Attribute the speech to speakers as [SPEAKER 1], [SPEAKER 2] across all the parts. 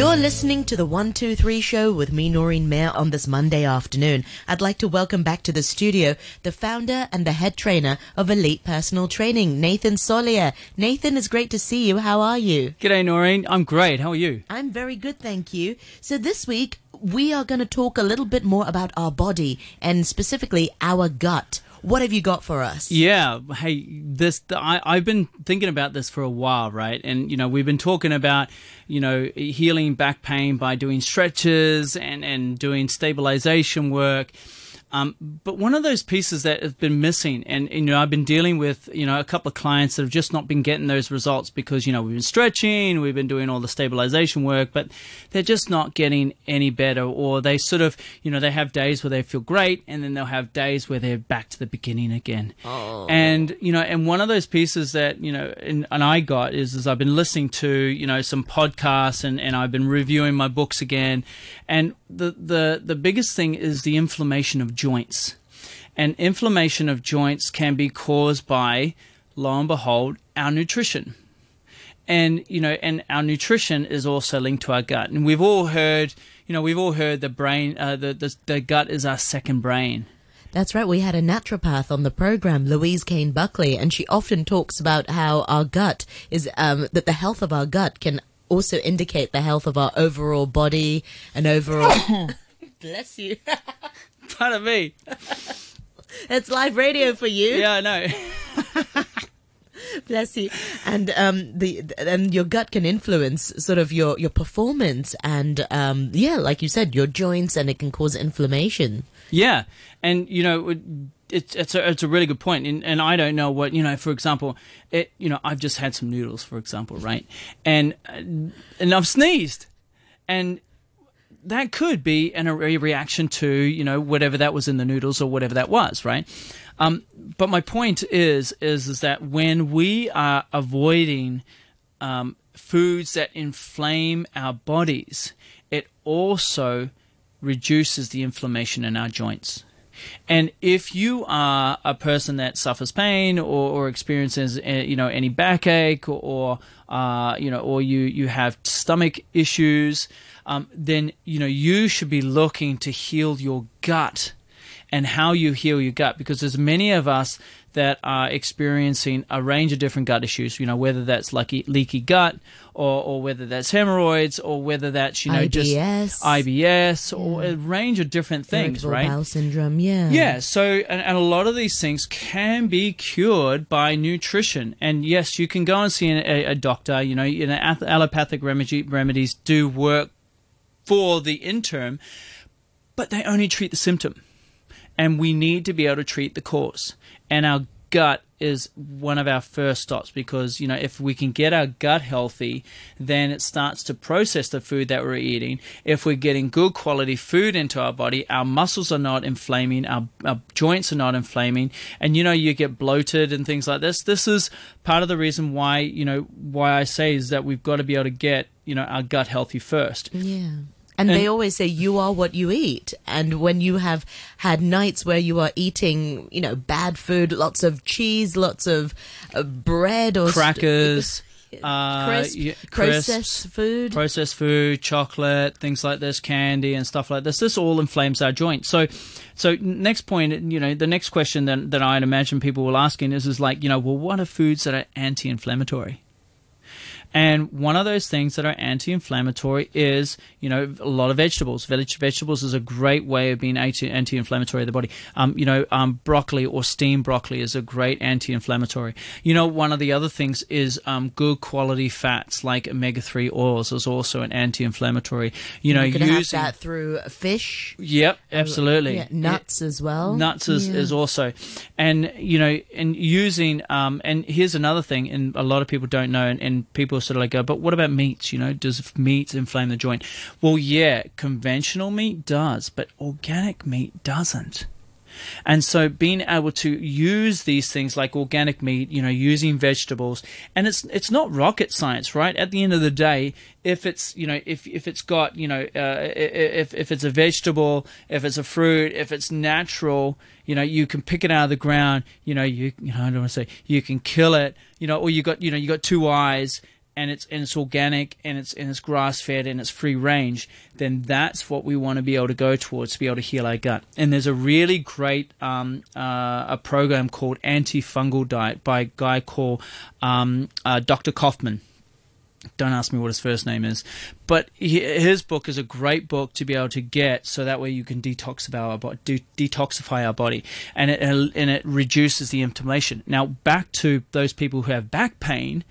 [SPEAKER 1] You're listening to the 123 show with me, Noreen Mayer, on this Monday afternoon. I'd like to welcome back to the studio the founder and the head trainer of Elite Personal Training, Nathan Solia. Nathan, it's great to see you. How are you?
[SPEAKER 2] G'day, Noreen. I'm great. How are you?
[SPEAKER 1] I'm very good, thank you. So this week, we are going to talk a little bit more about our body and specifically our gut. What have you got for us?
[SPEAKER 2] Yeah, hey, this I, I've been thinking about this for a while, right? And you know, we've been talking about you know healing back pain by doing stretches and and doing stabilization work. Um, but one of those pieces that has been missing, and you know, I've been dealing with you know a couple of clients that have just not been getting those results because you know we've been stretching, we've been doing all the stabilization work, but they're just not getting any better, or they sort of you know they have days where they feel great, and then they'll have days where they're back to the beginning again.
[SPEAKER 1] Oh.
[SPEAKER 2] And you know, and one of those pieces that you know, and, and I got is, is I've been listening to you know some podcasts, and and I've been reviewing my books again, and the the the biggest thing is the inflammation of joints. And inflammation of joints can be caused by, lo and behold, our nutrition. And you know, and our nutrition is also linked to our gut. And we've all heard, you know, we've all heard the brain, uh, the, the the gut is our second brain.
[SPEAKER 1] That's right. We had a naturopath on the program, Louise Kane Buckley, and she often talks about how our gut is um, that the health of our gut can also indicate the health of our overall body and overall. Bless you.
[SPEAKER 2] Pardon me.
[SPEAKER 1] It's live radio for you.
[SPEAKER 2] Yeah, I know.
[SPEAKER 1] Bless you. And um, the and your gut can influence sort of your your performance and um, yeah, like you said, your joints, and it can cause inflammation.
[SPEAKER 2] Yeah, and you know, it's it's a it's a really good point, and and I don't know what you know. For example, it you know I've just had some noodles, for example, right, and and I've sneezed, and that could be an, a reaction to you know whatever that was in the noodles or whatever that was, right? Um, but my point is is is that when we are avoiding um, foods that inflame our bodies, it also reduces the inflammation in our joints. And if you are a person that suffers pain or, or experiences, uh, you know, any backache or, or uh, you know, or you, you have stomach issues, um, then, you know, you should be looking to heal your gut and how you heal your gut because there's many of us that are experiencing a range of different gut issues, you know, whether that's like leaky gut or, or whether that's hemorrhoids or whether that's, you know,
[SPEAKER 1] IBS.
[SPEAKER 2] just IBS or a range of different things,
[SPEAKER 1] Irritable
[SPEAKER 2] right?
[SPEAKER 1] bowel syndrome. Yeah.
[SPEAKER 2] Yeah, so and, and a lot of these things can be cured by nutrition. And yes, you can go and see a, a doctor. You know, you know, allopathic remedy, remedies do work for the interim, but they only treat the symptom. And we need to be able to treat the cause. And our gut is one of our first stops because, you know, if we can get our gut healthy, then it starts to process the food that we're eating. If we're getting good quality food into our body, our muscles are not inflaming, our, our joints are not inflaming, and, you know, you get bloated and things like this. This is part of the reason why, you know, why I say is that we've got to be able to get, you know, our gut healthy first.
[SPEAKER 1] Yeah. And, they always say you are what you eat. And when you have had nights where you are eating, you know, bad food, lots of cheese, lots of uh, bread or st-
[SPEAKER 2] Crackers. Uh,
[SPEAKER 1] crisp,
[SPEAKER 2] yeah,
[SPEAKER 1] processed food.
[SPEAKER 2] processed food, chocolate, things like this, candy and stuff like this. This all inflames our joints. So, so next point, you know, the next question that that I'd imagine people will asking is, is like, you know, well, what are foods that are anti-inflammatory? And one of those things that are anti-inflammatory is, you know, a lot of vegetables. Veg- vegetables is a great way of being anti- anti-inflammatory of the body. Um, you know, um, broccoli or steamed broccoli is a great anti-inflammatory. You know, one of the other things is um, good quality fats like omega-3 oils is also an anti-inflammatory. You know,
[SPEAKER 1] you can have
[SPEAKER 2] using
[SPEAKER 1] that through fish,
[SPEAKER 2] Yep, absolutely.
[SPEAKER 1] yeah, nuts as well.
[SPEAKER 2] Nuts is,
[SPEAKER 1] Yeah.
[SPEAKER 2] is also, and you know, and using, um, and here's another thing, and a lot of people don't know, and, and people sort of like go, but what about meats? You know, does meat inflame the joint? Well, yeah, conventional meat does, but organic meat doesn't. And so being able to use these things like organic meat, you know, using vegetables, and it's it's not rocket science, right? At the end of the day, if it's you know if if it's got you know uh, if if it's a vegetable, if it's a fruit, if it's natural, you know, you can pick it out of the ground. You know, you you know I don't want to say you can kill it. You know, or you got you know you got two eyes and it's and it's organic and it's and it's grass fed and it's free range, then that's what we want to be able to go towards to be able to heal our gut. And there's a really great um, uh, a program called Antifungal Diet by a guy called um, uh, Dr. Kaufmann don't ask me what his first name is, but he, his book is a great book to be able to get, so that way you can detoxify our body, de- detoxify our body, and it and it reduces the inflammation. Now back to those people who have back pain,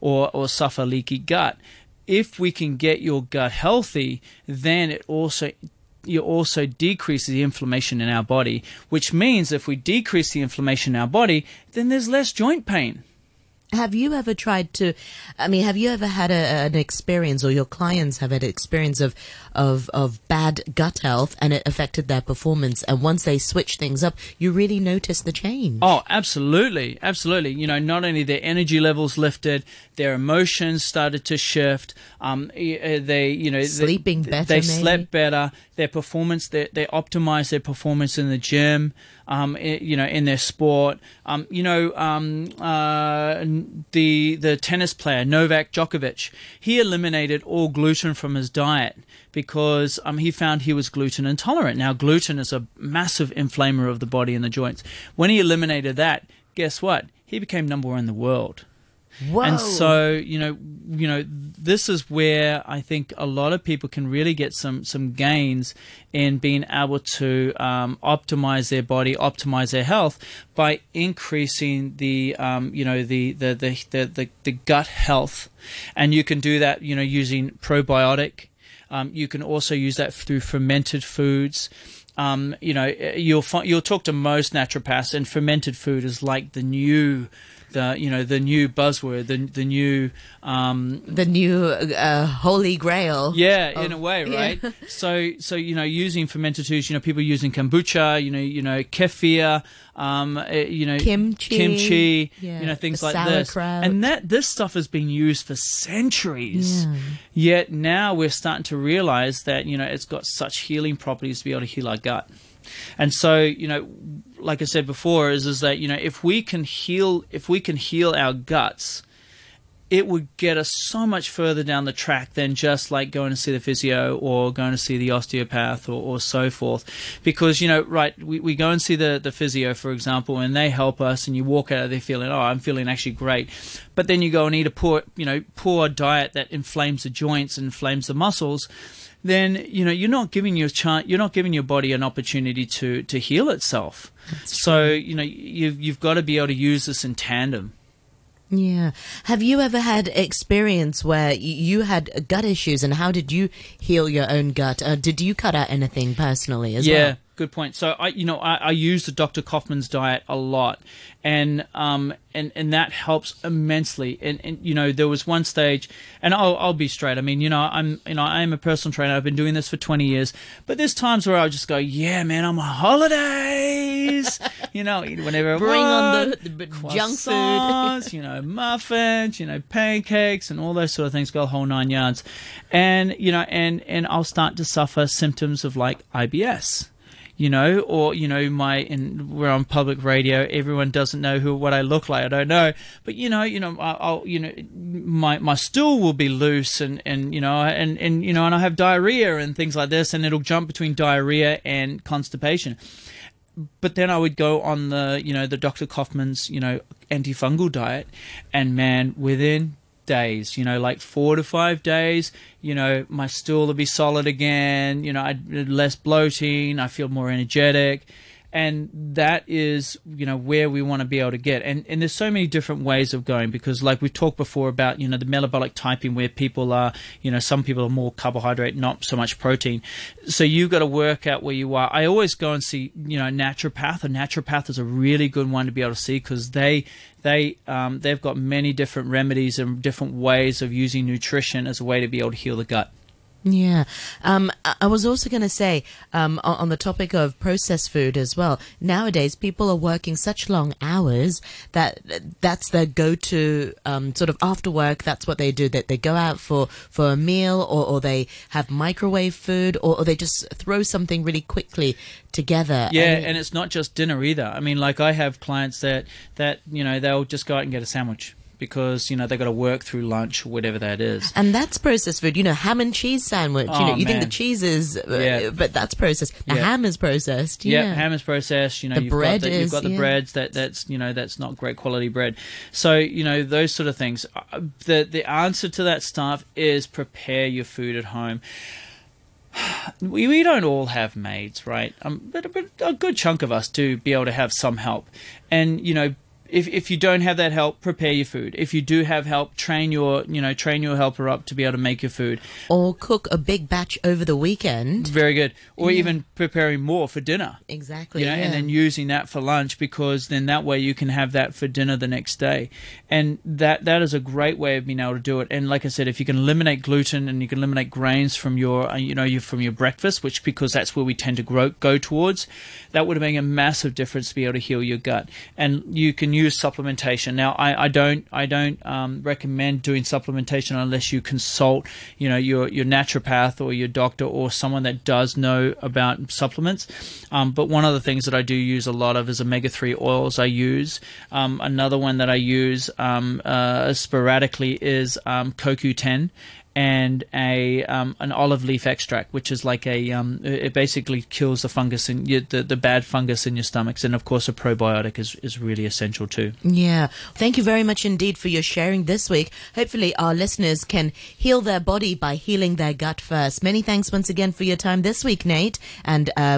[SPEAKER 2] or or suffer leaky gut. If we can get your gut healthy, then it also you also decrease the inflammation in our body, which means if we decrease the inflammation in our body, then there's less joint pain.
[SPEAKER 1] Have you ever tried to? I mean, have you ever had a, an experience, or your clients have had an experience of, of of bad gut health, and it affected their performance? And once they switch things up, you really notice the change.
[SPEAKER 2] Oh, absolutely, absolutely. You know, not only their energy levels lifted, their emotions started to shift. Um, they, you know,
[SPEAKER 1] sleeping
[SPEAKER 2] they,
[SPEAKER 1] better.
[SPEAKER 2] They
[SPEAKER 1] maybe?
[SPEAKER 2] slept better. Their performance, they they optimized their performance in the gym um, you know, in their sport. Um, you know, um, uh, the the tennis player Novak Djokovic, he eliminated all gluten from his diet because um, he found he was gluten intolerant. Now, gluten is a massive inflamer of the body and the joints. When he eliminated that, guess what? He became number one in the world.
[SPEAKER 1] Whoa.
[SPEAKER 2] And so, you know, you know, this is where I think a lot of people can really get some some gains in being able to um, optimize their body, optimize their health by increasing the, um, you know, the the, the the, the the gut health, and you can do that, you know, using probiotic. Um, you can also use that through fermented foods. Um, you know, you'll find, you'll talk to most naturopaths, and fermented food is like the new the you know the new buzzword, the the new um,
[SPEAKER 1] the new uh, holy grail.
[SPEAKER 2] Yeah, of, in a way, right? Yeah. so so you know using fermented foods, you know people using kombucha, you know you know kefir, um, eh, you know
[SPEAKER 1] kimchi,
[SPEAKER 2] kimchi, yeah. you know things like this,
[SPEAKER 1] and
[SPEAKER 2] that this stuff has been used for centuries. Yeah. Yet now we're starting to realize that you know it's got such healing properties to be able to heal our gut. And so, you know, like I said before, is is that you know if we can heal if we can heal our guts, it would get us so much further down the track than just like going to see the physio or going to see the osteopath or, or so forth. Because, you know, right, we, we go and see the, the physio, for example, and they help us and you walk out of there feeling, oh, I'm feeling actually great. But then you go and eat a poor, you know, poor diet that inflames the joints and inflames the muscles then you know you're not giving your chance, you're not giving your body an opportunity to to heal itself.
[SPEAKER 1] That's
[SPEAKER 2] so
[SPEAKER 1] true.
[SPEAKER 2] you know you've you've got to be able to use this in tandem.
[SPEAKER 1] Yeah. Have you ever had experience where you had gut issues, and how did you heal your own gut? Uh, did you cut out anything personally as
[SPEAKER 2] yeah,
[SPEAKER 1] well?
[SPEAKER 2] Yeah, good point. So I, you know, I, I use the Dr. Kaufmann's diet a lot, and um, and and that helps immensely. And, and you know, there was one stage, and I'll I'll be straight. I mean, you know, I'm you know, I am a personal trainer. I've been doing this for 20 years, but there's times where I'll just go, yeah, man, I'm on holidays. you know, eat whenever I
[SPEAKER 1] Bring
[SPEAKER 2] want.
[SPEAKER 1] on the, the junk food.
[SPEAKER 2] you know, muffins, you know, pancakes, and all those sort of things. Go a whole nine yards, and you know, and and I'll start to suffer symptoms of like IBS you know, or you know, my in we're on public radio, everyone doesn't know who what I look like. I don't know, but you know, you know, I'll, you know, my my stool will be loose, and and you know, and and you know, and I have diarrhea and things like this, and it'll jump between diarrhea and constipation. But then I would go on the, you know, the Dr. Kaufmann's, you know, antifungal diet, and man, within days, you know, like four to five days, you know, my stool will be solid again, you know, I'd less bloating, I feel more energetic. And that is, you know, where we want to be able to get. And and there's so many different ways of going because like we talked before about, you know, the metabolic typing where people are, you know, some people are more carbohydrate, not so much protein. So you've got to work out where you are. I always go and see, you know, naturopath. A naturopath is a really good one to be able to see because they they um, they've got many different remedies and different ways of using nutrition as a way to be able to heal the gut.
[SPEAKER 1] Yeah. Um, I was also going to say, um, on the topic of processed food as well, nowadays people are working such long hours that that's their go-to, um, sort of after work. That's what they do, that they go out for, for a meal or, or they have microwave food or, or they just throw something really quickly together.
[SPEAKER 2] Yeah. And, and it's not just dinner either. I mean, like I have clients that, that, you know, they'll just go out and get a sandwich because you know they got to work through lunch or whatever that is.
[SPEAKER 1] And that's processed food. You know, ham and cheese sandwich. you
[SPEAKER 2] Oh,
[SPEAKER 1] know, you think the cheese is, uh,
[SPEAKER 2] Yeah.
[SPEAKER 1] but that's processed. The
[SPEAKER 2] Yeah.
[SPEAKER 1] ham is processed.
[SPEAKER 2] Yeah,
[SPEAKER 1] Yeah.
[SPEAKER 2] ham is processed. You know,
[SPEAKER 1] The
[SPEAKER 2] you've
[SPEAKER 1] bread
[SPEAKER 2] got the, you've got the breads that that's you know that's not great quality bread. So you know those sort of things. Uh, The the answer to that stuff is prepare your food at home. We, we don't all have maids, right? Um, but, but a good chunk of us do be able to have some help, and you know. If, if you don't have that help, prepare your food. If you do have help, train your you know train your helper up to be able to make your food.
[SPEAKER 1] Or cook a big batch over the weekend.
[SPEAKER 2] Very good. Or even preparing more for dinner.
[SPEAKER 1] Exactly.
[SPEAKER 2] you know,
[SPEAKER 1] yeah.
[SPEAKER 2] and then using that for lunch because then that way you can have that for dinner the next day, and that that is a great way of being able to do it. And like I said, if you can eliminate gluten and you can eliminate grains from your uh, you know you from your breakfast, which because that's where we tend to grow, go towards, that would make a massive difference to be able to heal your gut. And you can use supplementation. Now, I, I don't I don't um, recommend doing supplementation unless you consult you know your your naturopath or your doctor or someone that does know about supplements. Um, but one of the things that I do use a lot of is omega three oils. I use um, another one that I use um, uh, sporadically is um, CoQ10 and a um, an olive leaf extract, which is like a um, it basically kills the fungus in your, the the bad fungus in your stomachs, and of course a probiotic is is really essential too.
[SPEAKER 1] Yeah. Thank you very much indeed for your sharing this week. Hopefully, our listeners can heal their body by healing their gut first. Many thanks once again for your time this week, Nate. And uh,